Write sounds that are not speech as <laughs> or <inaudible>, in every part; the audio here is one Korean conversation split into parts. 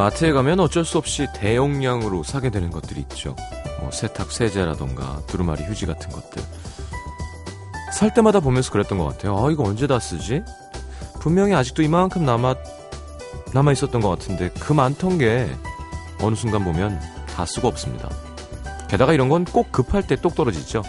마트에 가면 어쩔 수 없이 대용량으로 사게 되는 것들이 있죠. 뭐 세탁 세제라던가 두루마리 휴지 같은 것들. 살 때마다 보면서 그랬던 것 같아요. 아, 이거 언제 다 쓰지? 분명히 아직도 이만큼 남아, 남아 있었던 것 같은데 그 많던 게 어느 순간 보면 다 쓰고 없습니다. 게다가 이런 건 꼭 급할 때 똑 떨어지죠.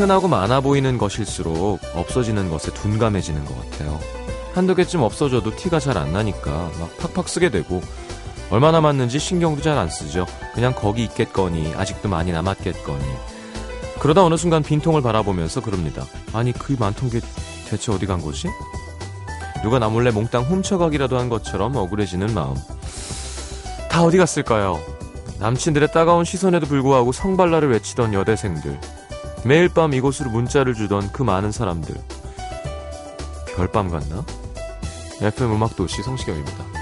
흔하고 많아 보이는 것일수록 없어지는 것에 둔감해지는 것 같아요. 한두 개쯤 없어져도 티가 잘 안 나니까 막 팍팍 쓰게 되고 얼마 남았는지 신경도 잘 안 쓰죠. 그냥 거기 있겠거니 아직도 많이 남았겠거니 그러다 어느 순간 빈통을 바라보면서 그럽니다. 아니 그 많던 게 대체 어디 간 거지? 누가 나 몰래 몽땅 훔쳐가기라도 한 것처럼 억울해지는 마음. 다 어디 갔을까요? 남친들의 따가운 시선에도 불구하고 성발라를 외치던 여대생들. 매일 밤 이곳으로 문자를 주던 그 많은 사람들. 별밤 같나? FM 음악도시 성시경입니다.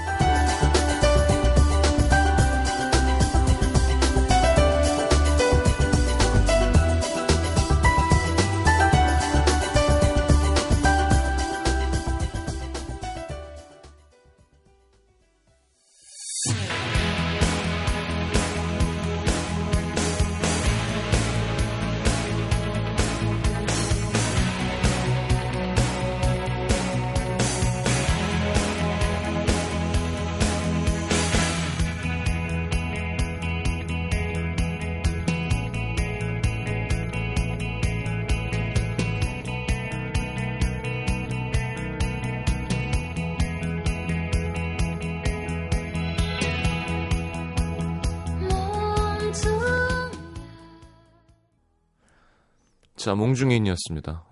자, 몽중인이었습니다.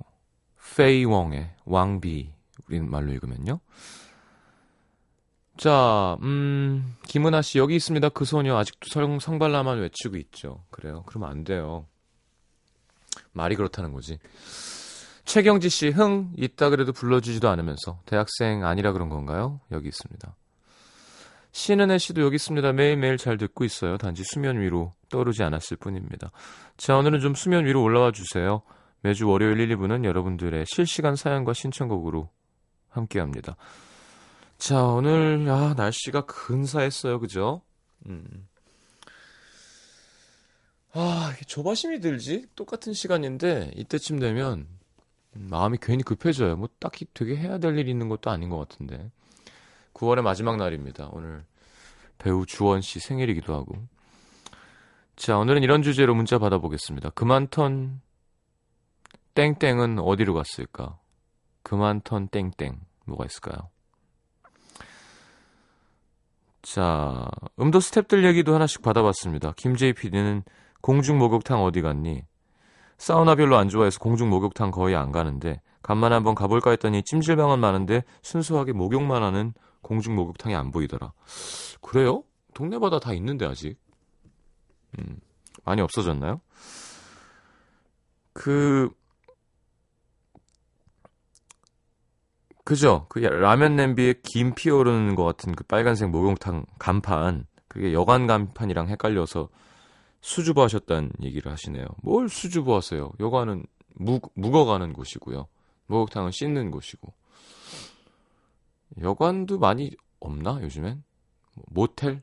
페이 웡의 왕비. 우린 말로 읽으면요. 자, 음, 김은아 씨, 여기 있습니다. 그 소녀 아직도 성, 성발라만 외치고 있죠. 그래요. 그러면 안 돼요. 말이 그렇다는 거지. 최경지 씨, 흥, 있다 그래도 불러주지도 않으면서 대학생 아니라 그런 건가요? 여기 있습니다. 신은혜 씨도 여기 있습니다. 매일매일 잘 듣고 있어요. 단지 수면 위로 떠오르지 않았을 뿐입니다. 자, 오늘은 좀 수면 위로 올라와 주세요. 매주 월요일 1, 2부는 여러분들의 실시간 사연과 신청곡으로 함께 합니다. 자, 오늘, 아, 날씨가 근사했어요. 그죠? 음. 아, 조바심이 들지? 똑같은 시간인데, 이때쯤 되면, 마음이 괜히 급해져요. 뭐, 딱히 되게 해야 될 일 있는 것도 아닌 것 같은데. 9월의 마지막 날입니다. 오늘 배우 주원 씨 생일이기도 하고. 자, 오늘은 이런 주제로 문자 받아보겠습니다. 그만턴 땡땡은 어디로 갔을까? 그만턴 땡땡 뭐가 있을까요? 자, 음도 스탭들 얘기도 하나씩 받아봤습니다. 김재희 PD는 공중 목욕탕 어디 갔니? 사우나 별로 안 좋아해서 공중 목욕탕 거의 안 가는데 간만에 한번 가볼까 했더니 찜질방은 많은데 순수하게 목욕만 하는 공중 목욕탕이 안 보이더라. 그래요? 동네마다 다 있는데 아직. 음, 많이 없어졌나요? 그 그죠? 그 라면 냄비에 김 피어오르는 것 같은 그 빨간색 목욕탕 간판 그게 여관 간판이랑 헷갈려서 수주부 하셨다는 얘기를 하시네요. 뭘 수주부 하세요? 여관은 묵, 묵어가는 곳이고요. 목욕탕은 씻는 곳이고. 여관도 많이 없나 요즘엔? 뭐, 모텔?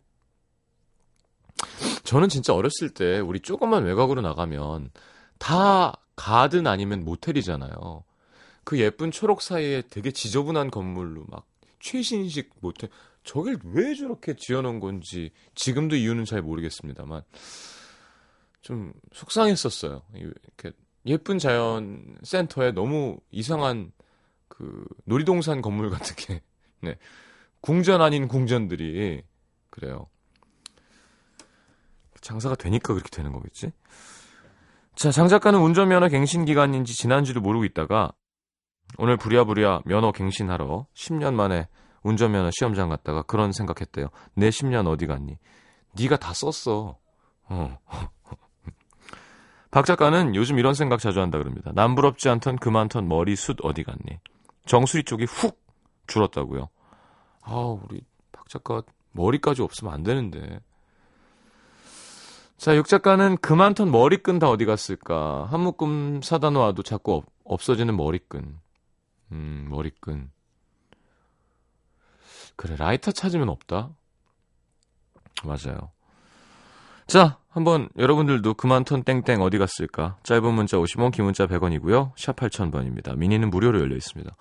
저는 진짜 어렸을 때 우리 조금만 외곽으로 나가면 다 가든 아니면 모텔이잖아요. 그 예쁜 초록 사이에 되게 지저분한 건물로 막 최신식 모텔 저길 왜 저렇게 지어놓은 건지 지금도 이유는 잘 모르겠습니다만 좀 속상했었어요. 이렇게 예쁜 자연 센터에 너무 이상한 그 놀이동산 건물 같은 게 <laughs> 네. 궁전 아닌 궁전들이 그래요. 장사가 되니까 그렇게 되는 거겠지? 자, 장 작가는 운전면허 갱신 기간인지 지난지도 모르고 있다가 오늘 부랴부랴 면허 갱신하러 10년 만에 운전면허 시험장 갔다가 그런 생각했대요. 내 10년 어디 갔니? 네가 다 썼어. 어. <laughs> 박 작가는 요즘 이런 생각 자주 한다 그럽니다. 남부럽지 않던 그만턴 머리 숱 어디 갔니? 정수리 쪽이 훅 줄었다고요. 아, 우리 박 작가 머리까지 없으면 안 되는데. 자, 육 작가는 그만턴 머리끈 다 어디 갔을까? 한 묶음 사다 놓아도 자꾸 없, 없어지는 머리끈. 음, 머리끈. 그래, 라이터 찾으면 없다. 맞아요. 자, 한번 여러분들도 그만턴 땡땡 어디 갔을까? 짧은 문자 50원, 긴 문자 100원이고요. 샵 8000번입니다. 미니는 무료로 열려 있습니다.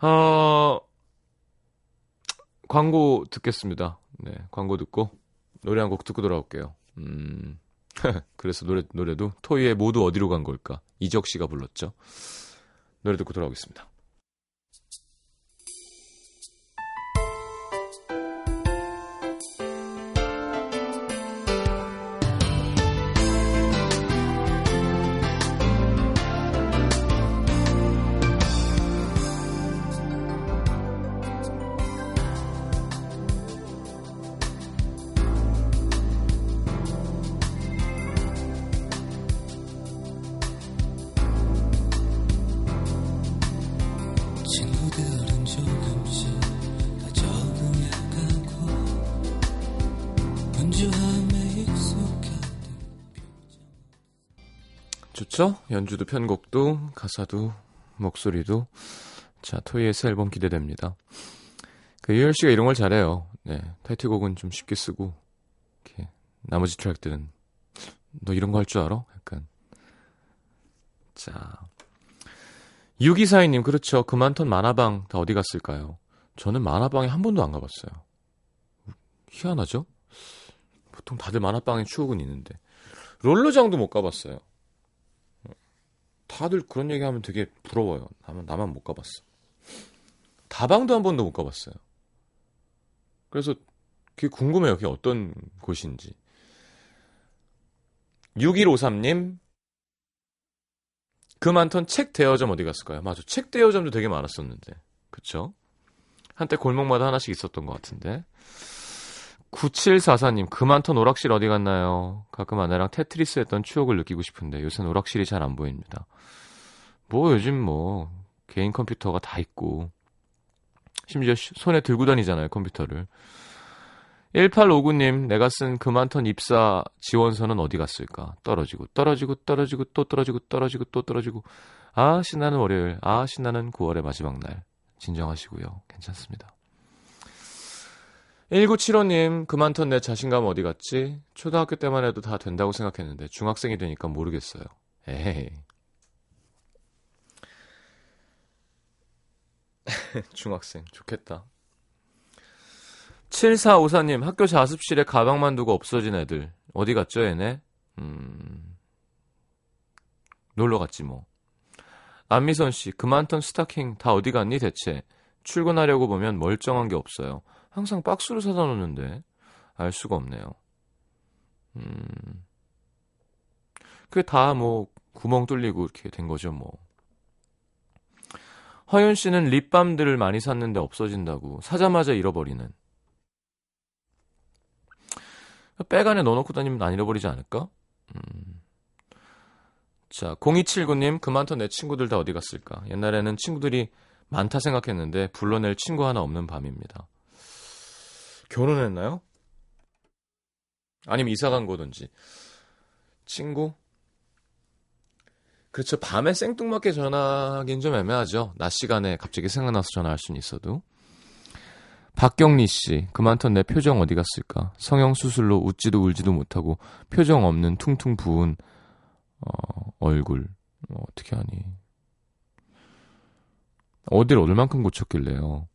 어, 광고 듣겠습니다. 네, 광고 듣고 노래 한 곡 듣고 돌아올게요. 음, <laughs> 그래서 노래, 노래도 토이의 모두 어디로 간 걸까? 이적 씨가 불렀죠. 노래 듣고 돌아오겠습니다. 좋죠? 연주도 편곡도 가사도 목소리도 자 토이의 새 앨범 기대됩니다. 그 유열 씨가 이런 걸 잘해요. 네 타이틀곡은 좀 쉽게 쓰고 이렇게 나머지 트랙들은 너 이런 거 할 줄 알아? 약간 자 유기사이님 그렇죠. 그만턴 만화방 다 어디 갔을까요? 저는 만화방에 한 번도 안 가봤어요. 희한하죠? 보통 다들 만화방에 추억은 있는데 롤러장도 못 가봤어요. 다들 그런 얘기 하면 되게 부러워요. 나만, 나만 못 가봤어. 다방도 한 번도 못 가봤어요. 그래서 그게 궁금해요. 그게 어떤 곳인지. 6153님, 그 많던 책 대여점 어디 갔을까요? 맞아. 책 대여점도 되게 많았었는데. 그쵸? 한때 골목마다 하나씩 있었던 것 같은데. 9744님, 그 많던 오락실 어디 갔나요? 가끔 아내랑 테트리스 했던 추억을 느끼고 싶은데 요새는 오락실이 잘 안 보입니다. 뭐 요즘 뭐 개인 컴퓨터가 다 있고 심지어 손에 들고 다니잖아요, 컴퓨터를. 1859님, 내가 쓴 그만턴 입사 지원서는 어디 갔을까? 떨어지고, 떨어지고, 떨어지고, 또 떨어지고, 떨어지고, 또 떨어지고. 아, 신나는 월요일. 아, 신나는 9월의 마지막 날. 진정하시고요. 괜찮습니다. 1975님, 그만턴 내 자신감 어디 갔지? 초등학교 때만 해도 다 된다고 생각했는데, 중학생이 되니까 모르겠어요. 에이. <laughs> 중학생, 좋겠다. 7454님, 학교 자습실에 가방만 두고 없어진 애들. 어디 갔죠, 얘네? 음. 놀러 갔지, 뭐. 안미선 씨, 그만턴 스타킹 다 어디 갔니, 대체? 출근하려고 보면 멀쩡한 게 없어요. 항상 박스로 사다 놓는데 알 수가 없네요. 음. 그게 다 뭐 구멍 뚫리고 이렇게 된 거죠, 뭐. 허윤 씨는 립밤들을 많이 샀는데 없어진다고 사자마자 잃어버리는. 백 안에 넣어놓고 다니면 안 잃어버리지 않을까? 음. 자, 0279님, 그만턴 내 친구들 다 어디 갔을까? 옛날에는 친구들이 많다 생각했는데 불러낼 친구 하나 없는 밤입니다. 결혼했나요? 아니면 이사 간 거든지. 친구? 그렇죠. 밤에 생뚱맞게 전화하긴 좀 애매하죠. 낮 시간에 갑자기 생각나서 전화할 수는 있어도. 박경리 씨, 그만턴 내 표정 어디 갔을까? 성형 수술로 웃지도 울지도 못하고 표정 없는 퉁퉁 부은 어, 얼굴. 어, 어떻게 하니? 어디를 얼만큼 고쳤길래요?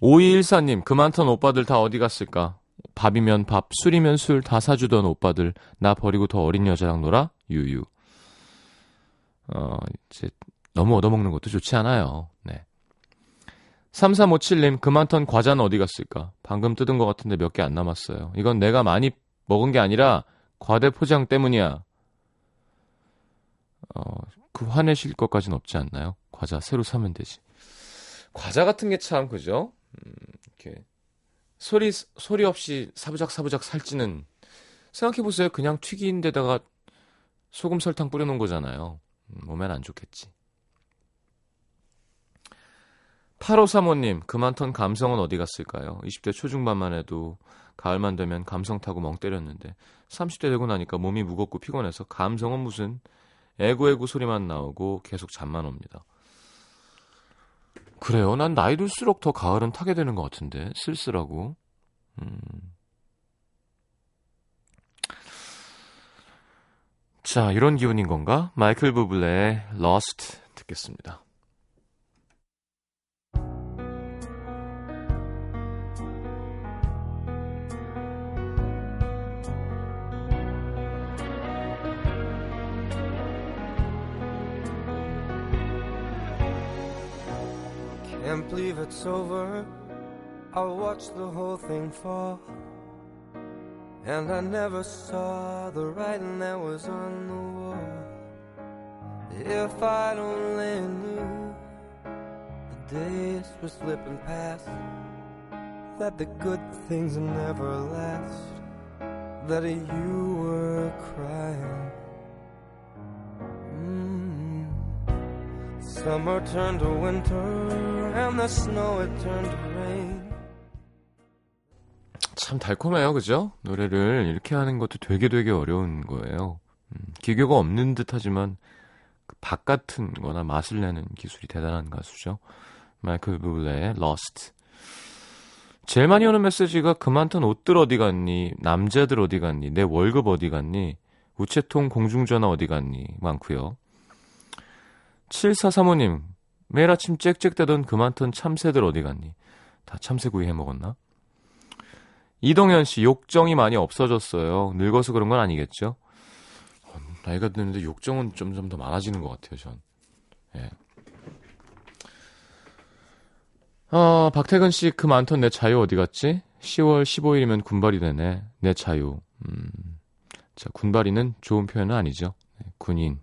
5214님, 그만턴 오빠들 다 어디 갔을까? 밥이면 밥, 술이면 술 다 사주던 오빠들, 나 버리고 더 어린 여자랑 놀아? 유유. 어, 이제 너무 얻어먹는 것도 좋지 않아요. 네. 3357님, 그만턴 과자는 어디 갔을까? 방금 뜯은 것 같은데 몇 개 안 남았어요. 이건 내가 많이 먹은 게 아니라 과대 포장 때문이야. 어, 그 화내실 것까지는 없지 않나요? 과자 새로 사면 되지. 과자 같은 게 참, 그죠? 음, 이렇게. 소리, 소리 없이 사부작 사부작 살찌는. 생각해 보세요. 그냥 튀긴 데다가 소금 설탕 뿌려 놓은 거잖아요. 음, 몸엔 안 좋겠지. 8535님, 그만턴 감성은 어디 갔을까요? 20대 초중반만 해도 가을만 되면 감성 타고 멍 때렸는데 30대 되고 나니까 몸이 무겁고 피곤해서 감성은 무슨 애구애구 소리만 나오고 계속 잠만 옵니다. 그래요. 난 나이 들수록 더 가을은 타게 되는 것 같은데 쓸쓸하고. 음. 자, 이런 기분인 건가? 마이클 부블레의 Lost 듣겠습니다. Can't believe it's over. I watched the whole thing fall. And I never saw the writing that was on the wall. If I'd only knew the days were slipping past, that the good things never last, that you were crying. Summer turned to winter, and the snow had turned to rain. 참 달콤해요, 그죠? 노래를 이렇게 하는 것도 되게 되게 어려운 거예요. 음, 기교가 없는 듯 하지만 박 같은 거나 맛을 내는 기술이 대단한 가수죠. 마이클 부블레의 Lost. 제일 많이 오는 메시지가 그만턴 옷들 어디 갔니? 남자들 어디 갔니? 내 월급 어디 갔니? 우체통 공중전화 어디 갔니? 많고요. 7435님, 매일 아침 짹짹대던 그만턴 참새들 어디 갔니? 다 참새구이 해 먹었나? 이동현 씨, 욕정이 많이 없어졌어요. 늙어서 그런 건 아니겠죠? 어, 나이가 드는데 욕정은 점점 더 많아지는 것 같아요, 전. 예. 아, 박태근 씨, 그 많던 내 자유 어디 갔지? 10월 15일이면 군발이 되네. 내 자유. 음. 자, 군발이는 좋은 표현은 아니죠. 네, 군인.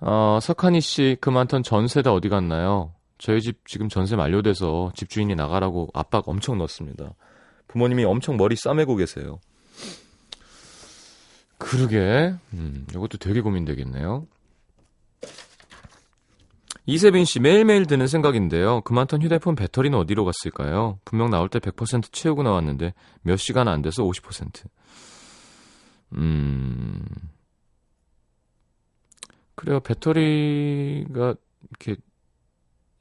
어, 석한이 씨, 그 많던 전세 다 어디 갔나요? 저희 집 지금 전세 만료돼서 집주인이 나가라고 압박 엄청 넣었습니다. 부모님이 엄청 머리 싸매고 계세요. 그러게, 음, 이것도 되게 고민되겠네요. 이세빈 씨 매일매일 드는 생각인데요. 그만턴 휴대폰 배터리는 어디로 갔을까요? 분명 나올 때 100% 채우고 나왔는데 몇 시간 안 돼서 50%. 음. 그래요. 배터리가 이렇게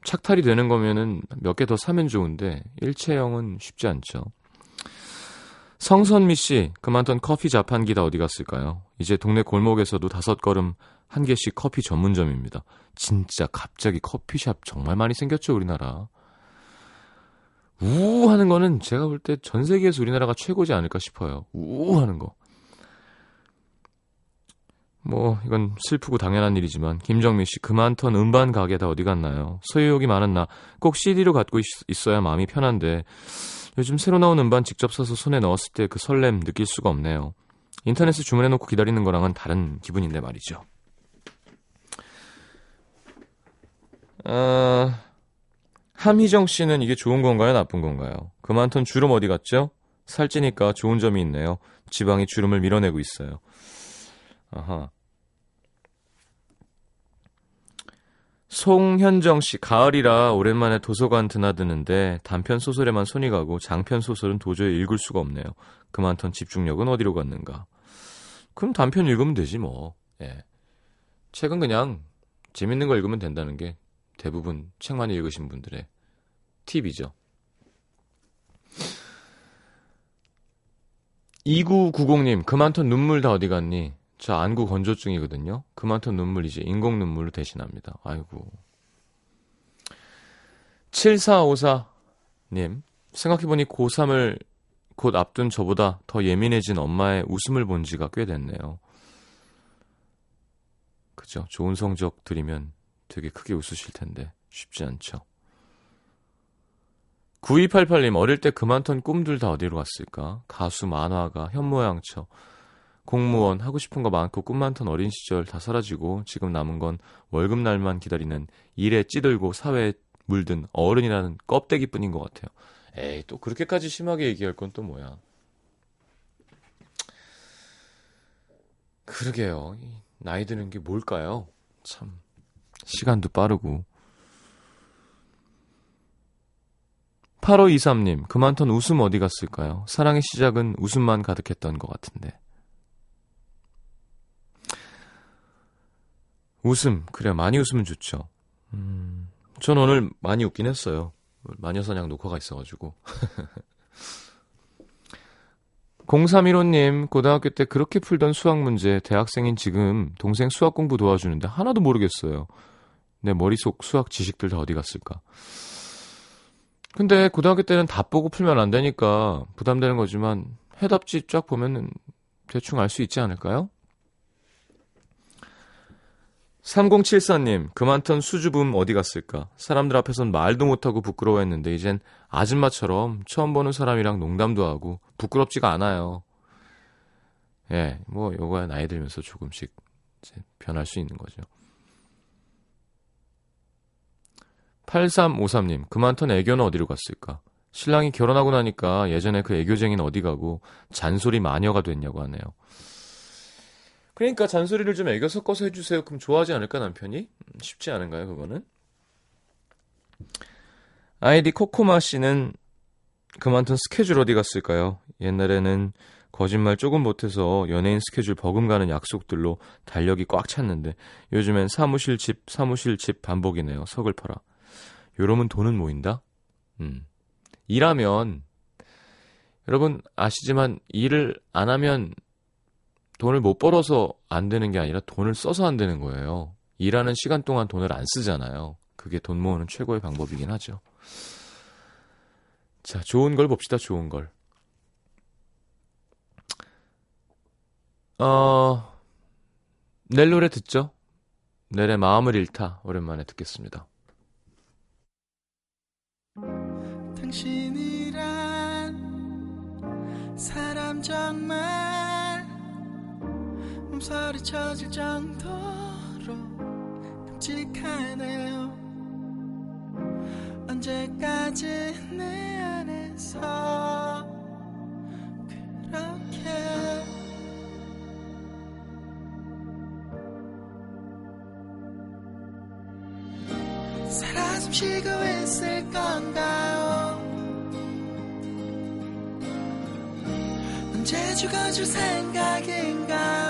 착탈이 되는 거면은 몇 개 더 사면 좋은데 일체형은 쉽지 않죠. 성선미 씨, 그만던 커피 자판기 다 어디 갔을까요? 이제 동네 골목에서도 다섯 걸음 한 개씩 커피 전문점입니다. 진짜 갑자기 커피숍 정말 많이 생겼죠, 우리나라. 우우 하는 거는 제가 볼 때 전 세계에서 우리나라가 최고지 않을까 싶어요. 우우 하는 거. 뭐 이건 슬프고 당연한 일이지만 김정민 씨 그만 턴 음반 가게 다 어디 갔나요? 소유욕이 많은 나 꼭 CD로 갖고 있, 있어야 마음이 편한데 요즘 새로 나온 음반 직접 사서 손에 넣었을 때 그 설렘 느낄 수가 없네요. 인터넷에 주문해 놓고 기다리는 거랑은 다른 기분인데 말이죠. 어, 함희정 씨는 이게 좋은 건가요? 나쁜 건가요? 그만 턴 주름 어디 갔죠? 살찌니까 좋은 점이 있네요. 지방이 주름을 밀어내고 있어요. 아하. 송현정 씨, 가을이라 오랜만에 도서관 드나드는데 단편 소설에만 손이 가고 장편 소설은 도저히 읽을 수가 없네요. 그만턴 집중력은 어디로 갔는가? 그럼 단편 읽으면 되지 뭐. 예. 책은 그냥 재밌는 거 읽으면 된다는 게 대부분 책 많이 읽으신 분들의 팁이죠. 2990님, 그만턴 눈물 다 어디 갔니? 저 안구 건조증이거든요. 그만큼 눈물 이제 인공 눈물로 대신합니다. 아이고. 7454님, 생각해보니 고3을 곧 앞둔 저보다 더 예민해진 엄마의 웃음을 본 지가 꽤 됐네요. 그죠? 좋은 성적 드리면 되게 크게 웃으실 텐데 쉽지 않죠. 9288님, 어릴 때 그만턴 꿈들 다 어디로 갔을까? 가수, 만화가, 현모양처. 공무원 하고 싶은 거 많고 꿈 많던 어린 시절 다 사라지고 지금 남은 건 월급 날만 기다리는 일에 찌들고 사회에 물든 어른이라는 껍데기뿐인 것 같아요. 에이 또 그렇게까지 심하게 얘기할 건 또 뭐야. 그러게요. 나이 드는 게 뭘까요? 참 시간도 빠르고 8523님, 그만턴 웃음 어디 갔을까요? 사랑의 시작은 웃음만 가득했던 것 같은데. 웃음, 그래, 많이 웃으면 좋죠. 음, 전 오늘 많이 웃긴 했어요. 마녀사냥 녹화가 있어가지고. <laughs> 0315님, 고등학교 때 그렇게 풀던 수학 문제, 대학생인 지금 동생 수학 공부 도와주는데 하나도 모르겠어요. 내 머릿속 수학 지식들 다 어디 갔을까? 근데 고등학교 때는 다 보고 풀면 안 되니까 부담되는 거지만 해답지 쫙 보면은 대충 알 수 있지 않을까요? 3074님, 그만턴 수줍음 어디 갔을까? 사람들 앞에선 말도 못하고 부끄러워했는데 이젠 아줌마처럼 처음 보는 사람이랑 농담도 하고 부끄럽지가 않아요. 예, 뭐 요거야 나이 들면서 조금씩 변할 수 있는 거죠. 8353님, 그만턴 애교는 어디로 갔을까? 신랑이 결혼하고 나니까 예전에 그 애교쟁이는 어디 가고 잔소리 마녀가 됐냐고 하네요. 그러니까 잔소리를 좀 애교 섞어서 해주세요. 그럼 좋아하지 않을까 남편이? 음, 쉽지 않은가요 그거는? 아이디 코코마 씨는 그만둔 스케줄 어디 갔을까요? 옛날에는 거짓말 조금 못해서 연예인 스케줄 버금가는 약속들로 달력이 꽉 찼는데 요즘엔 사무실 집 사무실 집 반복이네요. 서글퍼라. 요러면 돈은 모인다? 음. 일하면 여러분 아시지만 일을 안 하면 돈을 못 벌어서 안 되는 게 아니라 돈을 써서 안 되는 거예요. 일하는 시간 동안 돈을 안 쓰잖아요. 그게 돈 모으는 최고의 방법이긴 하죠. 자, 좋은 걸 봅시다, 좋은 걸. 어, 낼 노래 듣죠? 넬의 마음을 잃다. 오랜만에 듣겠습니다. 당신이란 사람 정말 몸살이 쳐질 정도로 끔찍하네요. 언제까지 내 안에서 그렇게 살아 숨 쉬고 있을 건가요? 언제 죽어줄 생각인가요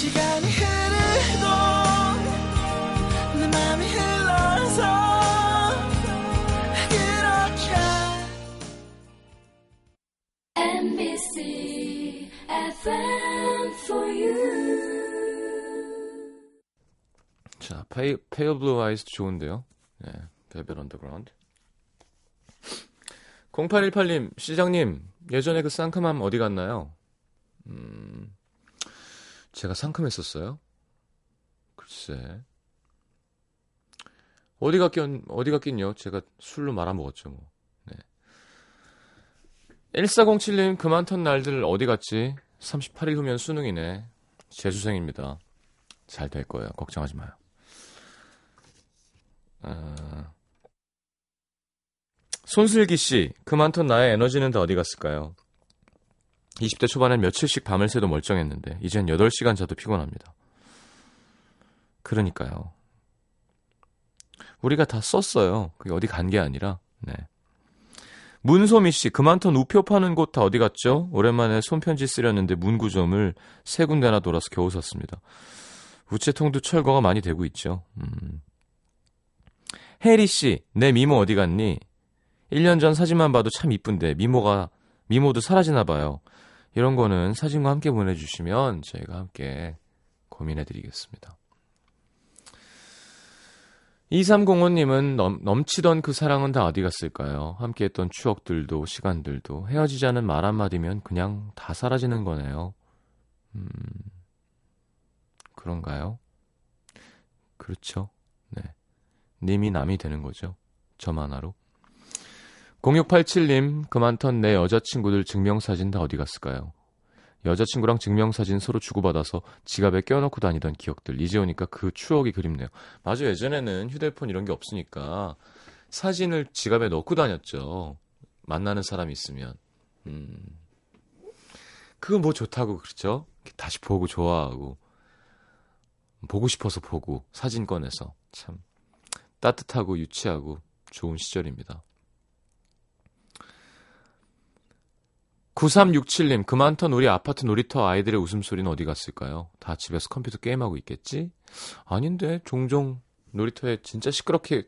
시간이 흐르고 내 맘이 흘러서 그렇게 MBC FM for you 자, 페이, Pale Blue Eyes 좋은데요. 네, Velvet Underground. 0818님, 시장님, 예전에 그 쌍크맘 어디 갔나요? 음, 제가 상큼했었어요? 글쎄. 어디 갔긴, 어디 갔긴요? 제가 술로 말아먹었죠, 뭐. 네. 1407님, 그만 턴 날들 어디 갔지? 38일 후면 수능이네. 재수생입니다. 잘 될 거예요. 걱정하지 마요. 아... 손슬기 씨, 그만턴 나의 에너지는 다 어디 갔을까요? 20대 초반엔 며칠씩 밤을 새도 멀쩡했는데 이젠 8시간 자도 피곤합니다. 그러니까요. 우리가 다 썼어요. 그게 어디 간 게 아니라. 네. 문소미 씨, 그만턴 우표 파는 곳 다 어디 갔죠? 오랜만에 손편지 쓰려는데 문구점을 세 군데나 돌아서 겨우 샀습니다. 우체통도 철거가 많이 되고 있죠. 음. 혜리 씨, 내 미모 어디 갔니? 1년 전 사진만 봐도 참 이쁜데 미모가 미모도 사라지나 봐요. 이런 거는 사진과 함께 보내주시면 저희가 함께 고민해드리겠습니다. 2305님은 넘, 넘치던 그 사랑은 다 어디 갔을까요? 함께 했던 추억들도 시간들도 헤어지자는 말 한마디면 그냥 다 사라지는 거네요. 음, 그런가요? 그렇죠. 네. 님이 남이 되는 거죠. 점 하나로. 0687님, 그만턴 내 여자친구들 증명사진 다 어디 갔을까요? 여자친구랑 증명사진 서로 주고받아서 지갑에 껴넣고 다니던 기억들. 이제 오니까 그 추억이 그립네요. 맞아요. 예전에는 휴대폰 이런 게 없으니까 사진을 지갑에 넣고 다녔죠. 만나는 사람이 있으면. 음. 그건 뭐 좋다고 그렇죠? 다시 보고 좋아하고. 보고 싶어서 보고 사진 꺼내서 참 따뜻하고 유치하고 좋은 시절입니다. 9367님, 그만턴 우리 아파트 놀이터 아이들의 웃음소리는 어디 갔을까요? 다 집에서 컴퓨터 게임하고 있겠지? 아닌데, 종종 놀이터에 진짜 시끄럽게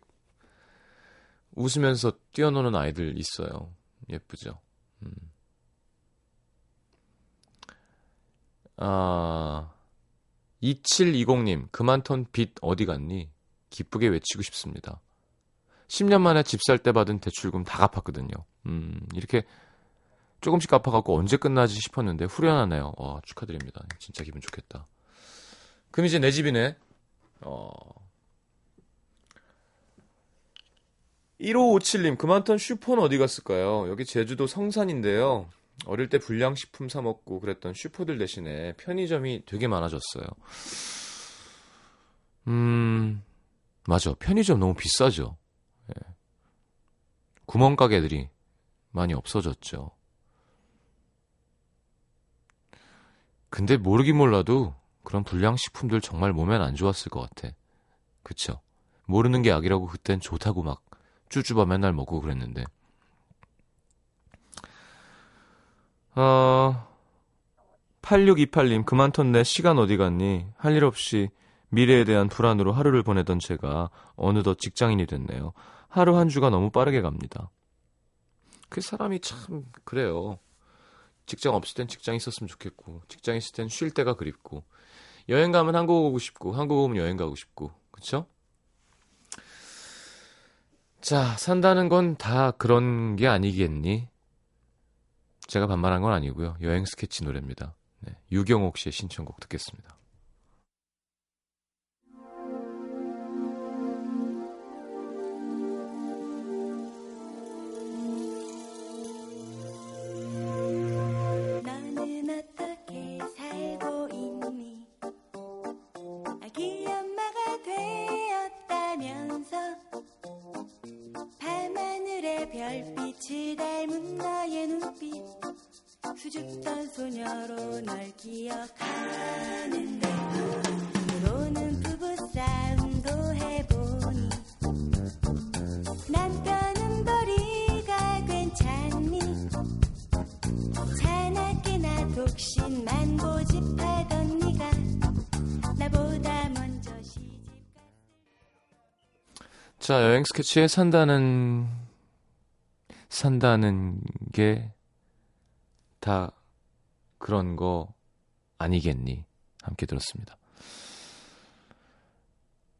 웃으면서 뛰어노는 아이들 있어요. 예쁘죠? 음. 아, 2720님, 그만턴 빚 어디 갔니? 기쁘게 외치고 싶습니다. 10년 만에 집 살 때 받은 대출금 다 갚았거든요. 음, 이렇게 조금씩 갚아갖고 언제 끝나지 싶었는데 후련하네요. 와, 축하드립니다. 진짜 기분 좋겠다. 그럼 이제 내 집이네. 어. 1557님, 그만턴 슈퍼는 어디 갔을까요? 여기 제주도 성산인데요. 어릴 때 불량식품 사먹고 그랬던 슈퍼들 대신에 편의점이 되게 많아졌어요. 음, 맞아. 편의점 너무 비싸죠. 예. 구멍가게들이 많이 없어졌죠. 근데 모르긴 몰라도 그런 불량식품들 정말 몸엔 안 좋았을 것 같아. 그쵸? 모르는 게 약이라고 그땐 좋다고 막 쭈쭈바 맨날 먹고 그랬는데. 어, 8628님, 그만 턴 내 시간 어디 갔니? 할 일 없이 미래에 대한 불안으로 하루를 보내던 제가 어느덧 직장인이 됐네요. 하루 한 주가 너무 빠르게 갑니다. 그 사람이 참 그래요. 직장 없을 땐 직장 있었으면 좋겠고, 직장 있을 땐 쉴 때가 그립고, 여행 가면 한국 오고 싶고, 한국 오면 여행 가고 싶고, 그쵸? 자, 산다는 건 다 그런 게 아니겠니? 제가 반말한 건 아니고요. 여행 스케치 노래입니다. 네, 유경옥 씨의 신청곡 듣겠습니다. 소녀로 널 기억하는데 오늘오는 부부싸움도 해보니 남편은 도리가 괜찮니? 자나깨나 독신만 고집하던 네가 나보다 먼저 시집갔 자 여행 스케치에 산다는 산다는 게다 그런 거 아니겠니? 함께 들었습니다.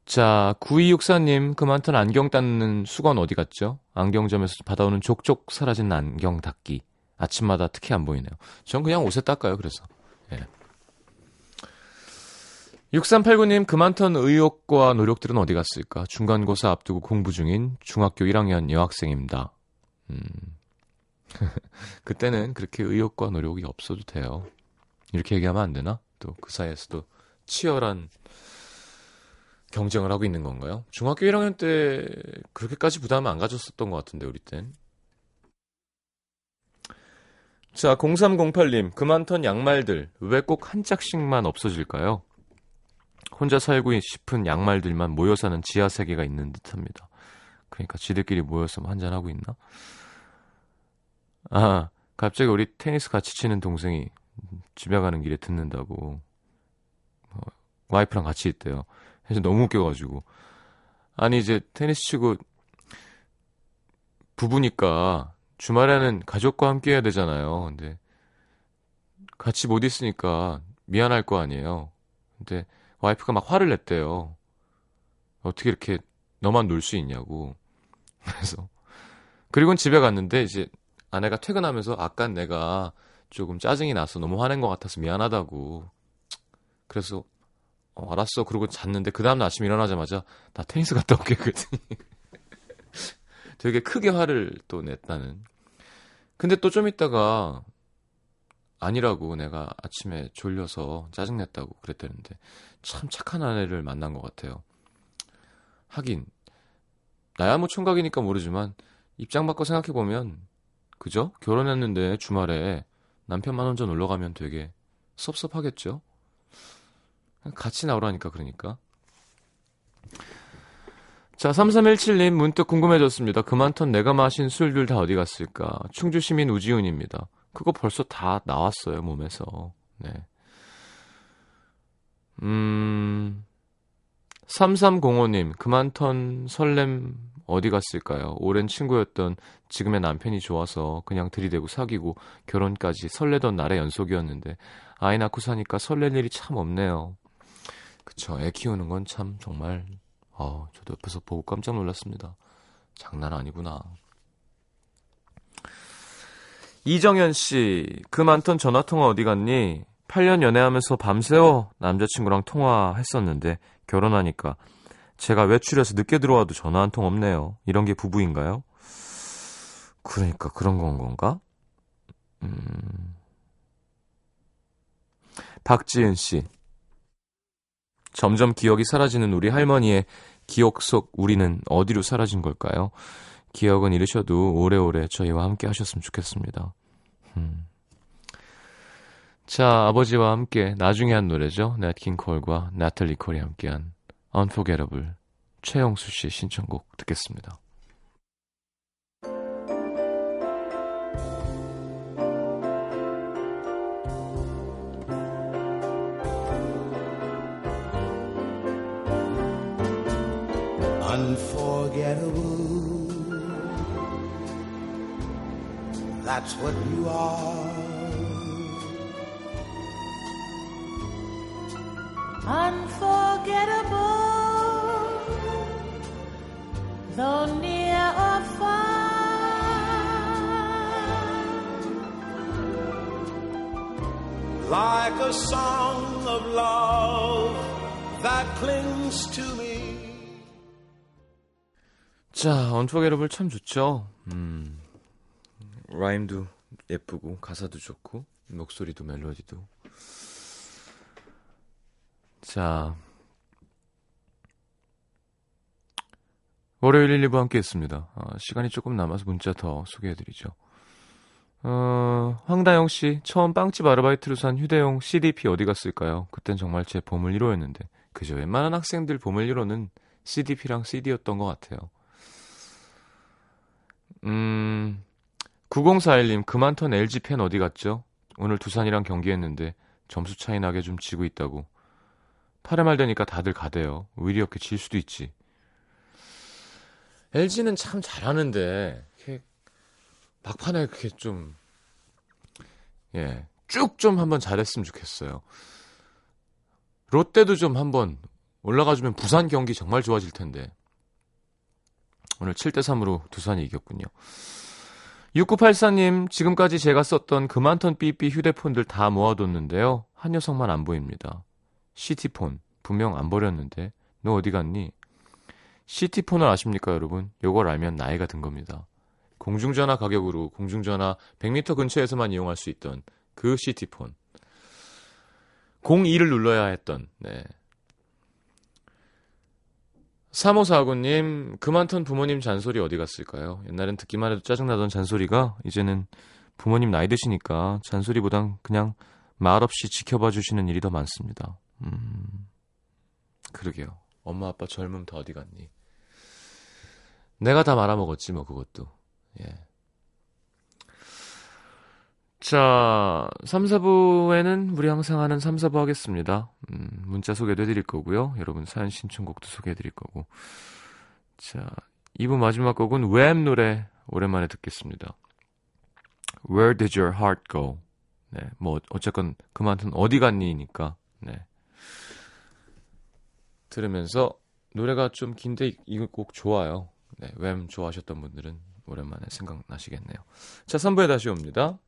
자, 9264님, 그만턴 안경 닦는 수건 어디 갔죠? 안경점에서 받아오는 족족 사라진 안경 닦기. 아침마다 특히 안 보이네요. 전 그냥 옷에 닦아요, 그래서. 예. 6389님, 그만턴 의욕과 노력들은 어디 갔을까? 중간고사 앞두고 공부 중인 중학교 1학년 여학생입니다. 음. <laughs> 그때는 그렇게 의욕과 노력이 없어도 돼요. 이렇게 얘기하면 안 되나? 또 그 사이에서도 치열한 경쟁을 하고 있는 건가요? 중학교 1학년 때 그렇게까지 부담을 안 가졌었던 것 같은데, 우리 땐. 자, 0308님, 그만 턴 양말들, 왜 꼭 한 짝씩만 없어질까요? 혼자 살고 싶은 양말들만 모여 사는 지하 세계가 있는 듯 합니다. 그러니까 지들끼리 모여서 한잔 하고 있나? 아, 갑자기 우리 테니스 같이 치는 동생이 집에 가는 길에 듣는다고. 어, 와이프랑 같이 있대요. 그래서 너무 웃겨가지고. 아니, 이제 테니스 치고 부부니까 주말에는 가족과 함께 해야 되잖아요. 근데 같이 못 있으니까 미안할 거 아니에요. 근데 와이프가 막 화를 냈대요. 어떻게 이렇게 너만 놀 수 있냐고. <laughs> 그래서 그리고 집에 갔는데 이제 아내가 퇴근하면서 아까 내가 조금 짜증이 나서 너무 화낸 것 같아서 미안하다고. 그래서 어, 알았어. 그러고 잤는데 그 다음 날 아침 일어나자마자 나 테니스 갔다 올게 그랬더니 <laughs> 되게 크게 화를 또 냈다는. 근데 또 좀 있다가 아니라고 내가 아침에 졸려서 짜증냈다고 그랬다는데 참 착한 아내를 만난 것 같아요. 하긴 나야 뭐 총각이니까 모르지만 입장 바꿔 생각해 보면 그죠? 결혼했는데 주말에 남편만 혼자 놀러 가면 되게 섭섭하겠죠? 같이 나오라니까 그러니까. 자, 3317님 문득 궁금해졌습니다. 그만턴 내가 마신 술들 다 어디 갔을까? 충주 시민 우지훈입니다. 그거 벌써 다 나왔어요, 몸에서. 네. 음, 3305님, 그만턴 설렘 어디 갔을까요? 오랜 친구였던 지금의 남편이 좋아서 그냥 들이대고 사귀고 결혼까지 설레던 날의 연속이었는데 아이 낳고 사니까 설렐 일이 참 없네요. 그쵸. 애 키우는 건 참 정말 어, 저도 옆에서 보고 깜짝 놀랐습니다. 장난 아니구나. 이정현 씨, 그 많던 전화 통화 어디 갔니? 8년 연애하면서 밤새워 남자친구랑 통화했었는데 결혼하니까 제가 외출해서 늦게 들어와도 전화 한 통 없네요. 이런 게 부부인가요? 그러니까 그런 건 건가? 음... 박지은 씨. 점점 기억이 사라지는 우리 할머니의 기억 속 우리는 어디로 사라진 걸까요? 기억은 잃으셔도 오래오래 저희와 함께 하셨으면 좋겠습니다. 음. 자, 아버지와 함께 나중에 한 노래죠. 넷킨 콜과 나탈리 콜이 함께한 Unforgettable 최영수 씨의 신청곡 듣겠습니다. unforgettable. That's what you are. Unforgettable, though near or far. Like a song of love that clings to me. 자, 언투어게러블 참 좋죠. 음, 라임도 예쁘고 가사도 좋고 목소리도 멜로디도. 자, 월요일 1, 2부 함께 했습니다. 아, 시간이 조금 남아서 문자 더 소개해드리죠. 어, 황다영 씨, 처음 빵집 아르바이트로 산 휴대용 CDP 어디 갔을까요? 그땐 정말 제 보물 1호였는데. 그죠. 웬만한 학생들 보물 1호는 CDP랑 CD였던 것 같아요. 음, 9041님, 그만턴 LG 팬 어디 갔죠? 오늘 두산이랑 경기했는데 점수 차이 나게 좀 지고 있다고. 8회 말 되니까 다들 가대요. 의리 없게 질 수도 있지. LG는 참 잘하는데, 막판에 그렇게 좀, 예, 쭉 좀 한번 잘했으면 좋겠어요. 롯데도 좀 한번 올라가주면 부산 경기 정말 좋아질 텐데. 오늘 7대3으로 두산이 이겼군요. 6984님, 지금까지 제가 썼던 그만턴 삐삐 휴대폰들 다 모아뒀는데요. 한 녀석만 안 보입니다. 시티폰. 분명 안 버렸는데. 너 어디 갔니? 시티폰을 아십니까, 여러분? 요걸 알면 나이가 든 겁니다. 공중전화 가격으로 공중전화 100m 근처에서만 이용할 수 있던 그 시티폰. 02를 눌러야 했던, 네. 3549님, 그만 턴 부모님 잔소리 어디 갔을까요? 옛날엔 듣기만 해도 짜증나던 잔소리가 이제는 부모님 나이 드시니까 잔소리보단 그냥 말없이 지켜봐 주시는 일이 더 많습니다. 음, 그러게요. 엄마 아빠 젊으면 더 어디 갔니? 내가 다 말아먹었지 뭐 그것도. 예. 자, 3, 4부에는 우리 항상 하는 3, 4부 하겠습니다. 음, 문자 소개도 해드릴 거고요. 여러분 사연 신청곡도 소개해드릴 거고. 자, 2부 마지막 곡은 웸 노래 오랜만에 듣겠습니다. Where did your heart go? 네, 뭐 어쨌건 그만큼 어디 갔니니까. 네. 들으면서 노래가 좀 긴데 이곡 좋아요. 네, 웸 좋아하셨던 분들은 오랜만에 생각나시겠네요. 자, 3부에 다시 옵니다.